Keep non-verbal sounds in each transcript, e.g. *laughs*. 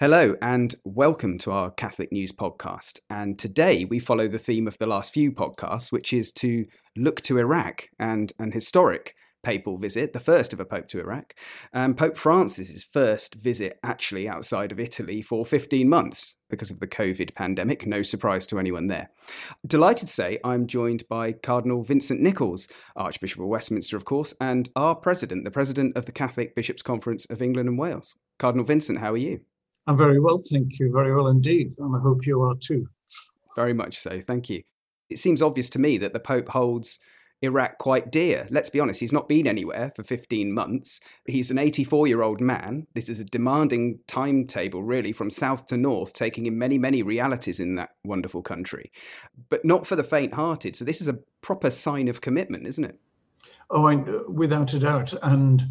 Hello, and welcome to our Catholic News podcast. And today we follow the theme of the last few podcasts, which is to look to Iraq and an historic papal visit, the first of a pope to Iraq, and Pope Francis's first visit actually outside of Italy for 15 months because of the COVID pandemic. No surprise to anyone there. Delighted to say I'm joined by Cardinal Vincent Nichols, Archbishop of Westminster, of course, and our president, the president of the Catholic Bishops' Conference of England and Wales. Cardinal Vincent, how are you? I'm very well, thank you. Very well indeed. And I hope you are too. Very much so. Thank you. It seems obvious to me that the Pope holds Iraq quite dear. Let's be honest, he's not been anywhere for 15 months. He's an 84 year old man. This is a demanding timetable, really, from south to north, taking in many, many realities in that wonderful country, but not for the faint hearted. So, this is a proper sign of commitment, isn't it? Oh, I, without a doubt. And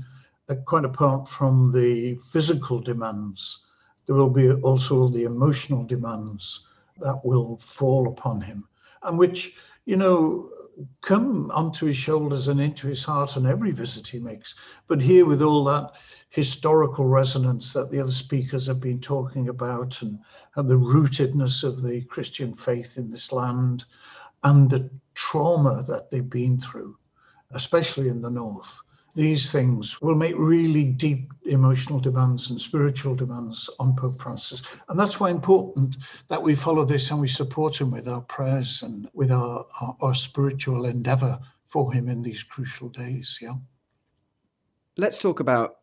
uh, quite apart from the physical demands, there will be also the emotional demands that will fall upon him and which, you know, come onto his shoulders and into his heart on every visit he makes. But here, with all that historical resonance that the other speakers have been talking about, and, and the rootedness of the Christian faith in this land, and the trauma that they've been through, especially in the north, these things will make really deep emotional demands and spiritual demands on Pope Francis. And that's why important that we follow this and we support him with our prayers and with our, our, our spiritual endeavor for him in these crucial days. Yeah. Let's talk about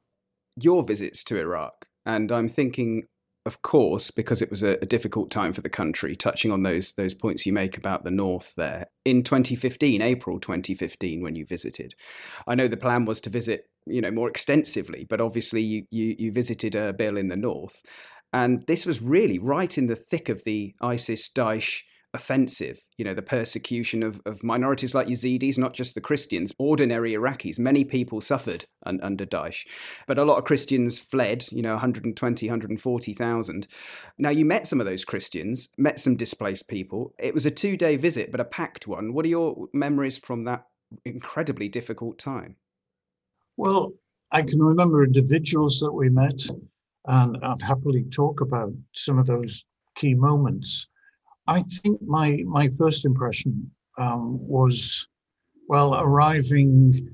your visits to Iraq. And I'm thinking of course, because it was a, a, difficult time for the country, touching on those those points you make about the north there. In 2015, April 2015, when you visited, I know the plan was to visit, you know, more extensively, but obviously you you, you visited Erbil in the north, and this was really right in the thick of the ISIS Daesh offensive. You know, the persecution of, of minorities like Yazidis, not just the Christians, ordinary Iraqis. Many people suffered un, under Daesh, but a lot of Christians fled, you know, 120, 140,000. Now, you met some of those Christians, met some displaced people. It was a two day visit, but a packed one. What are your memories from that incredibly difficult time? Well, I can remember individuals that we met, and I'd happily talk about some of those key moments. I think my my first impression um, was, well, arriving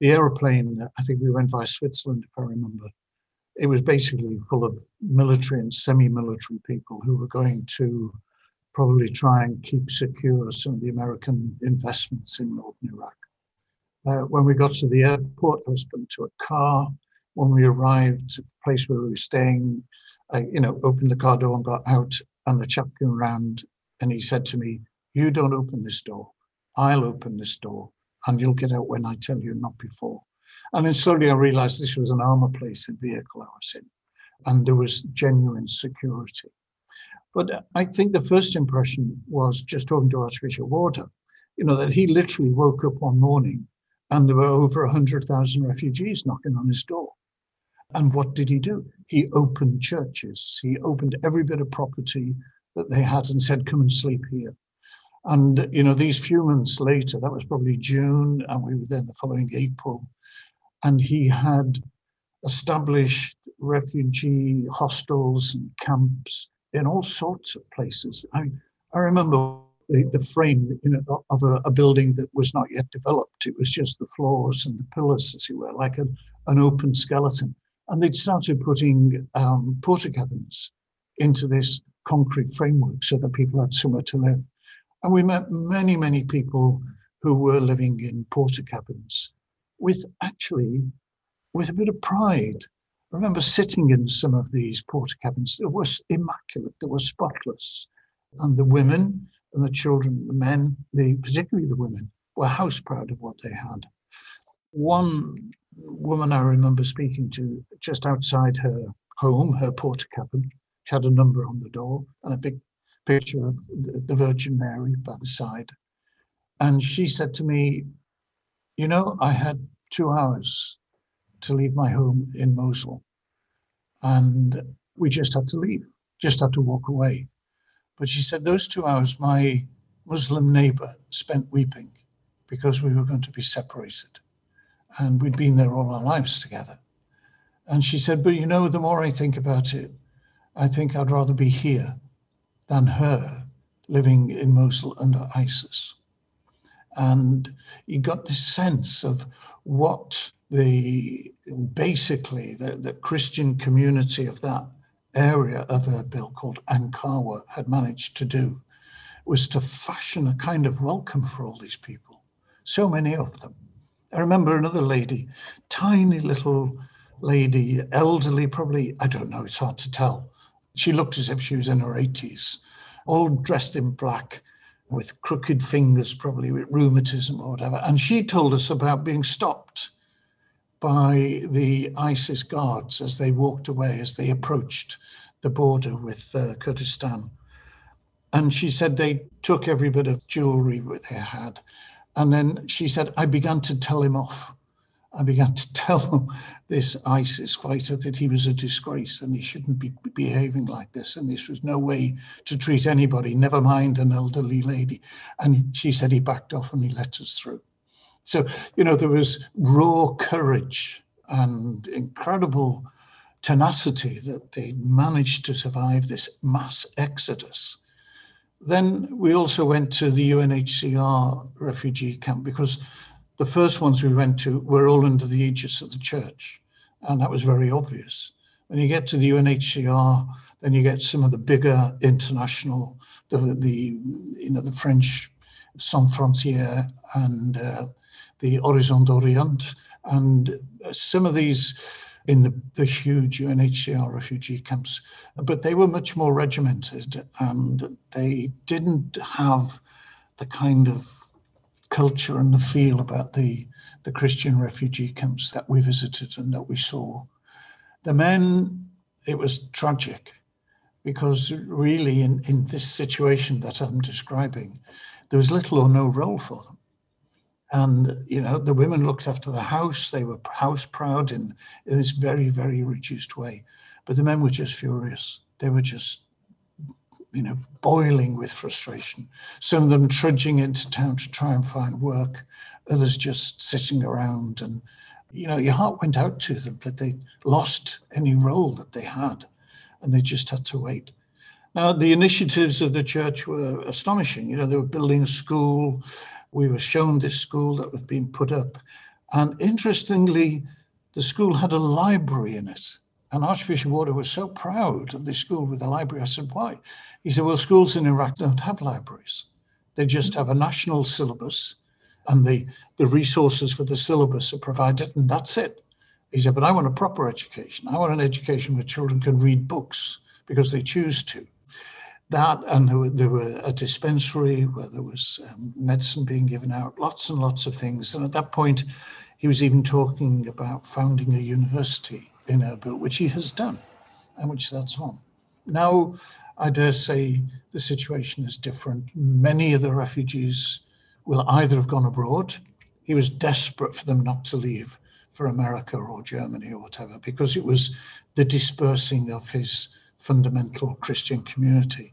the aeroplane. I think we went via Switzerland, if I remember. It was basically full of military and semi-military people who were going to probably try and keep secure some of the American investments in northern Iraq. Uh, when we got to the airport, I was put into a car. When we arrived at the place where we were staying, I, you know, opened the car door and got out, and the chap came around and he said to me, You don't open this door. I'll open this door and you'll get out when I tell you, not before. And then slowly I realized this was an armor placed vehicle I was in, and there was genuine security. But I think the first impression was just talking to Archbishop Warda, you know, that he literally woke up one morning and there were over 100,000 refugees knocking on his door. And what did he do? He opened churches, he opened every bit of property that they had and said, come and sleep here. And, you know, these few months later, that was probably June, and we were there the following April, and he had established refugee hostels and camps in all sorts of places. I, I remember the, the frame you know, of a, a, building that was not yet developed. It was just the floors and the pillars, as it were, like an, an open skeleton. And they'd started putting um, Portakabins into this concrete framework so that people had somewhere to live. And we met many, many people who were living in Portakabins with actually with a bit of pride. I remember sitting in some of these Portakabins that was immaculate, they were spotless. And the women and the children, the men, the particularly the women, were house proud of what they had. One woman I remember speaking to just outside her home, her Portakabin, she had a number on the door and a big picture of the Virgin Mary by the side. And she said to me, You know, I had two hours to leave my home in Mosul. And we just had to leave, just had to walk away. But she said, Those two hours, my Muslim neighbor spent weeping because we were going to be separated. And we'd been there all our lives together. And she said, But you know, the more I think about it, I think I'd rather be here than her living in Mosul under ISIS. And you got this sense of what the basically the, the Christian community of that area of Erbil called Ankawa had managed to do was to fashion a kind of welcome for all these people. So many of them. I remember another lady, tiny little lady, elderly, probably, I don't know, it's hard to tell. She looked as if she was in her 80s, all dressed in black with crooked fingers, probably with rheumatism or whatever. And she told us about being stopped by the ISIS guards as they walked away, as they approached the border with uh, Kurdistan. And she said they took every bit of jewelry they had. And then she said, I began to tell him off. I began to *laughs* tell this ISIS fighter that he was a disgrace and he shouldn't be behaving like this. And this was no way to treat anybody, never mind an elderly lady. And she said he backed off and he let us through. So, you know, there was raw courage and incredible tenacity that they managed to survive this mass exodus. Then we also went to the UNHCR refugee camp because the first ones we went to were all under the aegis of the church, and that was very obvious. When you get to the UNHCR, then you get some of the bigger international, the, the you know the French Sans Frontières and uh, the Horizon d'Orient, and some of these in the, the huge UNHCR refugee camps, but they were much more regimented and they didn't have the kind of culture and the feel about the, the Christian refugee camps that we visited and that we saw. The men, it was tragic because really in, in this situation that I'm describing, there was little or no role for them. And you know the women looked after the house they were house proud in, in this very very reduced way. But the men were just furious. They were just you know boiling with frustration some of them trudging into town to try and find work others just sitting around and you know your heart went out to them that they lost any role that they had and they just had to wait now the initiatives of the church were astonishing you know they were building a school we were shown this school that was being put up. And interestingly, the school had a library in it. And Archbishop Warda was so proud of the school with a library. I said, why? He said, well, schools in Iraq don't have libraries. They just have a national syllabus and the, the resources for the syllabus are provided, and that's it. He said, but I want a proper education. I want an education where children can read books because they choose to that, and there were, there were a dispensary where there was um, medicine being given out, lots and lots of things. And at that point, he was even talking about founding a university in Erbil, which he has done, and which that's on. Now, I dare say the situation is different. Many of the refugees will either have gone abroad. He was desperate for them not to leave for America or Germany or whatever, because it was the dispersing of his fundamental Christian community.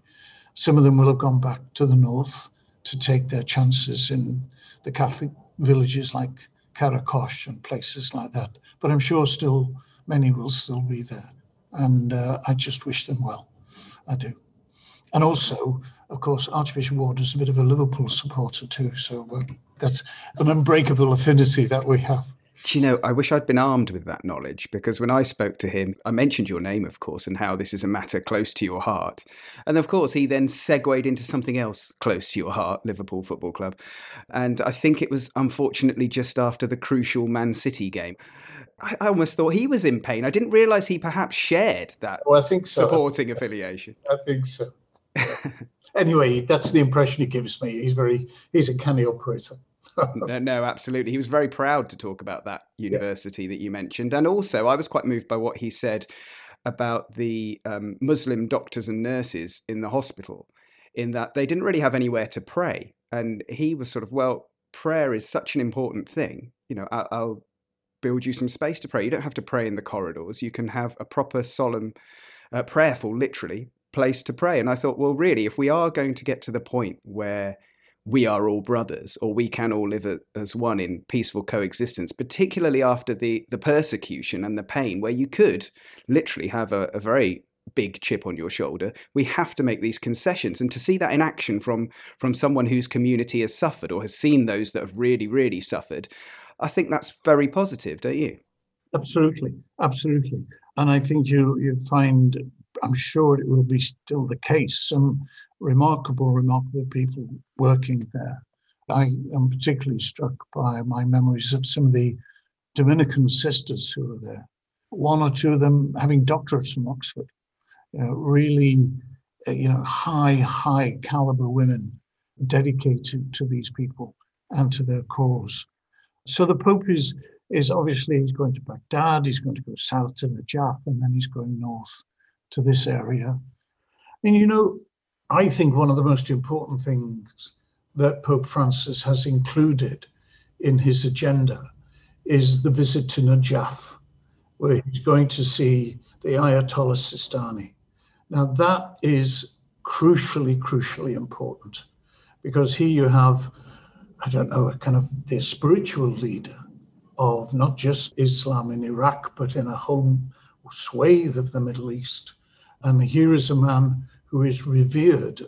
Some of them will have gone back to the north to take their chances in the Catholic villages like Karakosh and places like that. But I'm sure still many will still be there. And uh, I just wish them well. I do. And also, of course, Archbishop Ward is a bit of a Liverpool supporter too. So um, that's an unbreakable affinity that we have. Do you know, I wish I'd been armed with that knowledge because when I spoke to him, I mentioned your name, of course, and how this is a matter close to your heart. And of course, he then segued into something else close to your heart, Liverpool Football Club. And I think it was unfortunately just after the crucial Man City game. I, almost thought he was in pain. I didn't realise he perhaps shared that well, I think so. supporting affiliation. I think so. anyway, that's the impression he gives me. He's very, he's a canny operator *laughs* no, no, absolutely. He was very proud to talk about that university yeah. that you mentioned. And also, I was quite moved by what he said about the um, Muslim doctors and nurses in the hospital, in that they didn't really have anywhere to pray. And he was sort of, well, prayer is such an important thing. You know, I'll, I'll build you some space to pray. You don't have to pray in the corridors. You can have a proper, solemn, uh, prayerful, literally, place to pray. And I thought, well, really, if we are going to get to the point where we are all brothers or we can all live as one in peaceful coexistence particularly after the the persecution and the pain where you could literally have a, a very big chip on your shoulder. We have to make these concessions. And to see that in action from, from someone whose community has suffered or has seen those that have really, really suffered, I think that's very positive, don't you? Absolutely, absolutely. And I think you you find, I'm sure it will be still the case, some remarkable, remarkable people working there. I am particularly struck by my memories of some of the Dominican sisters who were there. One or two of them having doctorates from Oxford. You know, really, uh, you know, high, high caliber women dedicated to these people and to their cause. So the Pope is is obviously he's going to Baghdad, he's going to go south to Najaf, and then he's going north to this area. And you know, I think one of the most important things that Pope Francis has included in his agenda is the visit to Najaf, where he's going to see the Ayatollah Sistani. Now, that is crucially, crucially important because here you have, I don't know, a kind of the spiritual leader of not just Islam in Iraq, but in a whole swathe of the Middle East. And here is a man who is revered,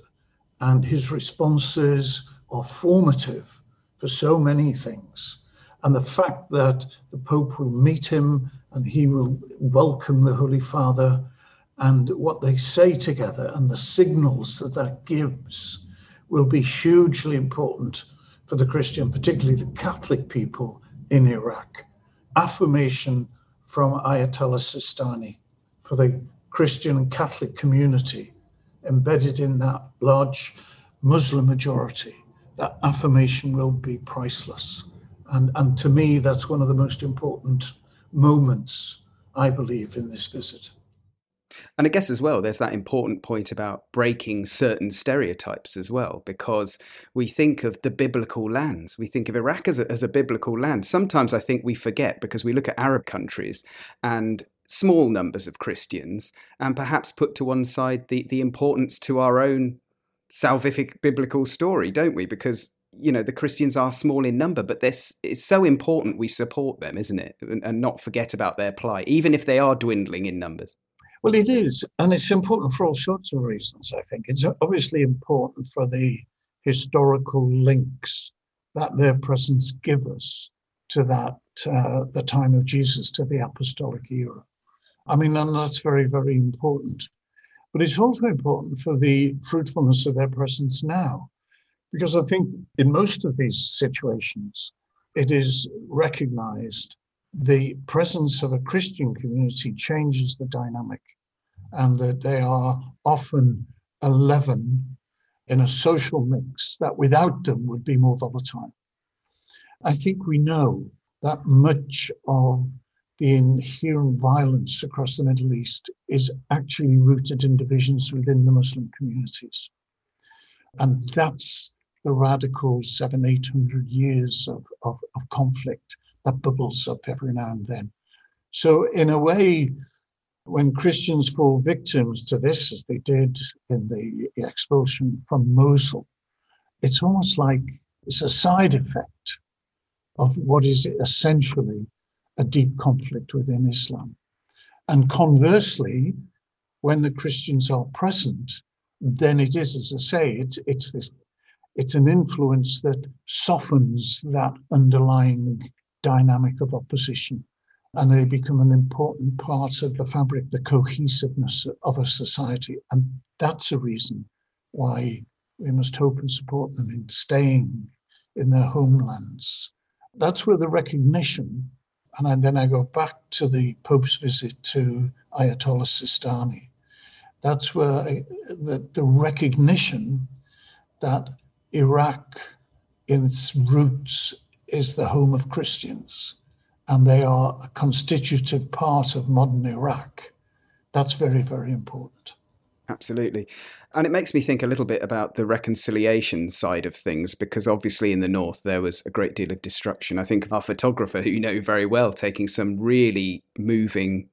and his responses are formative for so many things. And the fact that the Pope will meet him and he will welcome the Holy Father and what they say together and the signals that that gives will be hugely important for the Christian, particularly the Catholic people in Iraq. Affirmation from Ayatollah Sistani for the Christian and Catholic community embedded in that large Muslim majority. That affirmation will be priceless. And, and to me, that's one of the most important moments, I believe, in this visit. And I guess as well, there's that important point about breaking certain stereotypes as well, because we think of the biblical lands. We think of Iraq as a, as a biblical land. Sometimes I think we forget because we look at Arab countries and small numbers of Christians and perhaps put to one side the, the importance to our own salvific biblical story, don't we? Because you know the Christians are small in number, but this it's so important we support them, isn't it, and, and not forget about their plight, even if they are dwindling in numbers. Well, it is, and it's important for all sorts of reasons. I think it's obviously important for the historical links that their presence give us to that uh, the time of Jesus, to the apostolic era. I mean, and that's very, very important. But it's also important for the fruitfulness of their presence now, because I think in most of these situations, it is recognized the presence of a Christian community changes the dynamic, and that they are often a leaven in a social mix that without them would be more volatile. I think we know that much of the inherent violence across the Middle East is actually rooted in divisions within the Muslim communities. And that's the radical seven, eight hundred years of, of, of conflict that bubbles up every now and then. So, in a way, when Christians fall victims to this, as they did in the expulsion from Mosul, it's almost like it's a side effect of what is essentially a deep conflict within Islam. And conversely, when the Christians are present, then it is, as I say, it's, it's this, it's an influence that softens that underlying dynamic of opposition. And they become an important part of the fabric, the cohesiveness of a society. And that's a reason why we must hope and support them in staying in their homelands. That's where the recognition, and then I go back to the Pope's visit to Ayatollah Sistani. That's where uh, the, the recognition that Iraq, in its roots, is the home of Christians and they are a constitutive part of modern Iraq. That's very, very important. Absolutely. And it makes me think a little bit about the reconciliation side of things because obviously in the north there was a great deal of destruction. I think of our photographer, who you know very well, taking some really moving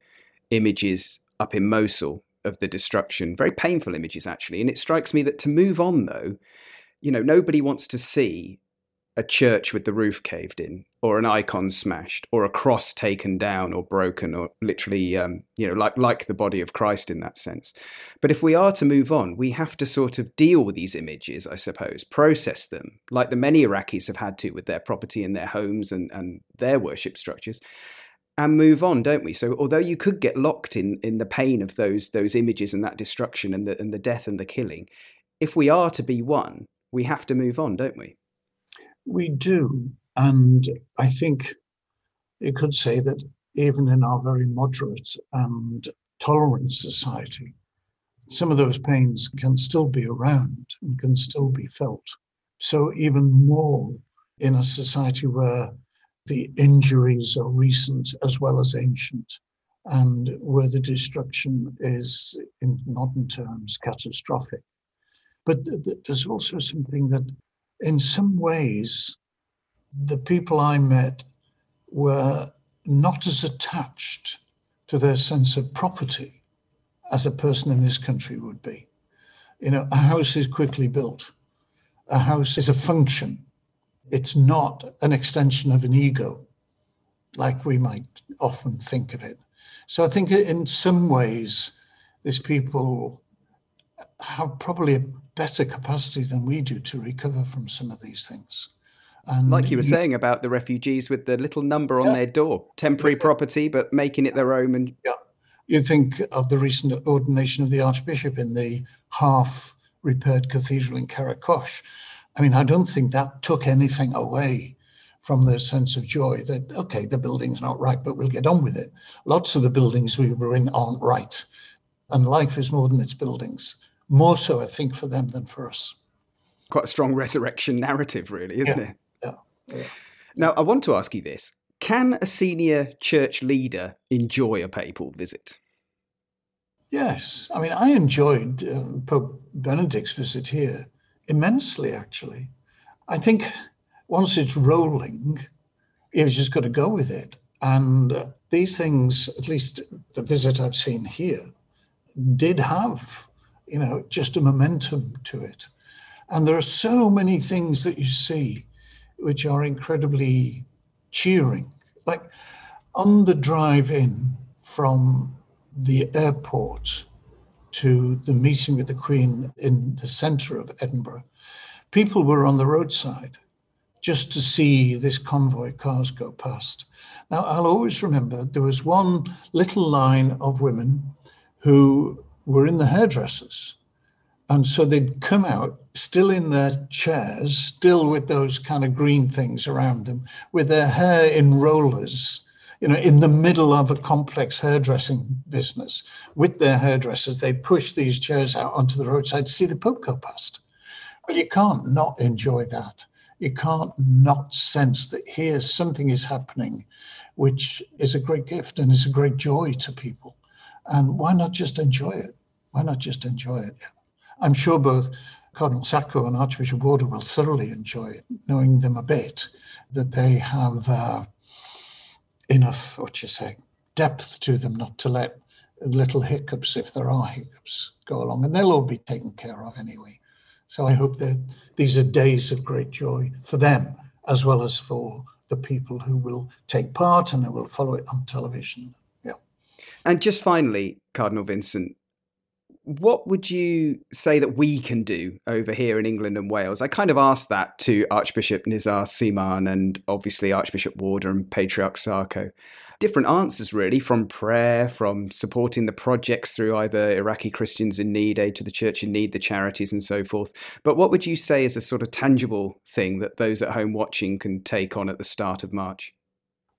images up in Mosul of the destruction, very painful images actually. And it strikes me that to move on though, you know, nobody wants to see a church with the roof caved in, or an icon smashed, or a cross taken down or broken, or literally, um, you know, like like the body of Christ in that sense. But if we are to move on, we have to sort of deal with these images, I suppose, process them, like the many Iraqis have had to with their property and their homes and, and their worship structures, and move on, don't we? So although you could get locked in in the pain of those those images and that destruction and the and the death and the killing, if we are to be one, we have to move on, don't we? We do. And I think you could say that even in our very moderate and tolerant society, some of those pains can still be around and can still be felt. So, even more in a society where the injuries are recent as well as ancient, and where the destruction is, in modern terms, catastrophic. But th- th- there's also something that in some ways, the people I met were not as attached to their sense of property as a person in this country would be. You know, a house is quickly built, a house is a function, it's not an extension of an ego like we might often think of it. So I think in some ways, these people have probably better capacity than we do to recover from some of these things. And like you were saying about the refugees with the little number on yeah. their door, temporary yeah. property, but making it their own. And yeah, you think of the recent ordination of the Archbishop in the half repaired cathedral in Karakosh. I mean, I don't think that took anything away from their sense of joy that, okay, the building's not right, but we'll get on with it. Lots of the buildings we were in aren't right. And life is more than its buildings more so, I think, for them than for us. Quite a strong resurrection narrative, really, isn't yeah. it? Yeah. yeah. Now, I want to ask you this Can a senior church leader enjoy a papal visit? Yes. I mean, I enjoyed um, Pope Benedict's visit here immensely, actually. I think once it's rolling, you've just got to go with it. And uh, these things, at least the visit I've seen here, did have you know, just a momentum to it. And there are so many things that you see which are incredibly cheering. Like on the drive in from the airport to the meeting with the Queen in the centre of Edinburgh, people were on the roadside just to see this convoy cars go past. Now, I'll always remember there was one little line of women who were in the hairdressers. And so they'd come out still in their chairs, still with those kind of green things around them, with their hair in rollers, you know, in the middle of a complex hairdressing business. With their hairdressers, they'd push these chairs out onto the roadside to see the Pope go past. Well, you can't not enjoy that. You can't not sense that here something is happening, which is a great gift and is a great joy to people. And why not just enjoy it? Why not just enjoy it? I'm sure both Cardinal Sako and Archbishop Warda will thoroughly enjoy it, knowing them a bit, that they have uh, enough, what you say, depth to them not to let little hiccups, if there are hiccups, go along. And they'll all be taken care of anyway. So I hope that these are days of great joy for them, as well as for the people who will take part and who will follow it on television. Yeah. And just finally, Cardinal Vincent, what would you say that we can do over here in England and Wales? I kind of asked that to Archbishop Nizar Semaan and obviously Archbishop Warda and Patriarch Sako. Different answers, really, from prayer, from supporting the projects through either Iraqi Christians in need, aid to the church in need, the charities, and so forth. But what would you say is a sort of tangible thing that those at home watching can take on at the start of March?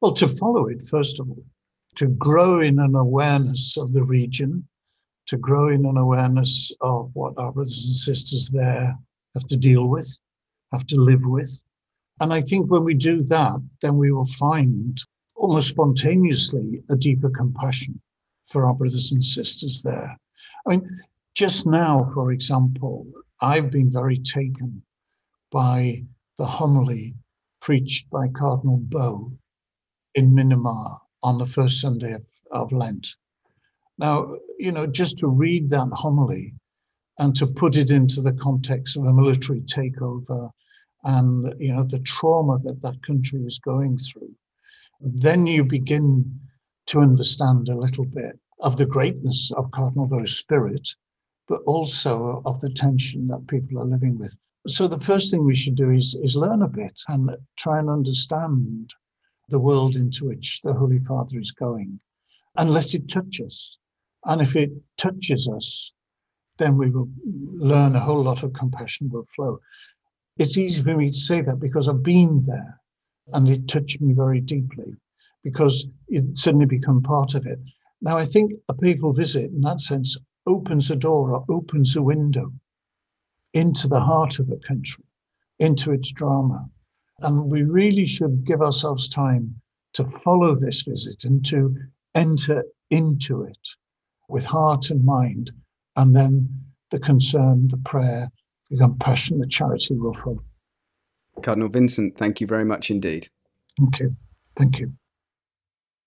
Well, to follow it, first of all, to grow in an awareness of the region, to grow in an awareness of what our brothers and sisters there have to deal with, have to live with. And I think when we do that, then we will find almost spontaneously a deeper compassion for our brothers and sisters there. I mean, just now, for example, I've been very taken by the homily preached by Cardinal Bo in Myanmar on the first Sunday of, of Lent. Now, you know, just to read that homily and to put it into the context of a military takeover and you know the trauma that that country is going through, then you begin to understand a little bit of the greatness of Cardinal Vero's spirit, but also of the tension that people are living with. So the first thing we should do is, is learn a bit and try and understand the world into which the Holy Father is going and let it touch us. And if it touches us, then we will learn a whole lot of compassion will flow. It's easy for me to say that because I've been there and it touched me very deeply because it suddenly become part of it. Now, I think a papal visit in that sense opens a door or opens a window into the heart of a country, into its drama. And we really should give ourselves time to follow this visit and to enter into it with heart and mind. And then the concern, the prayer, the compassion, the charity will follow. Cardinal Vincent, thank you very much indeed. Thank you. Thank you.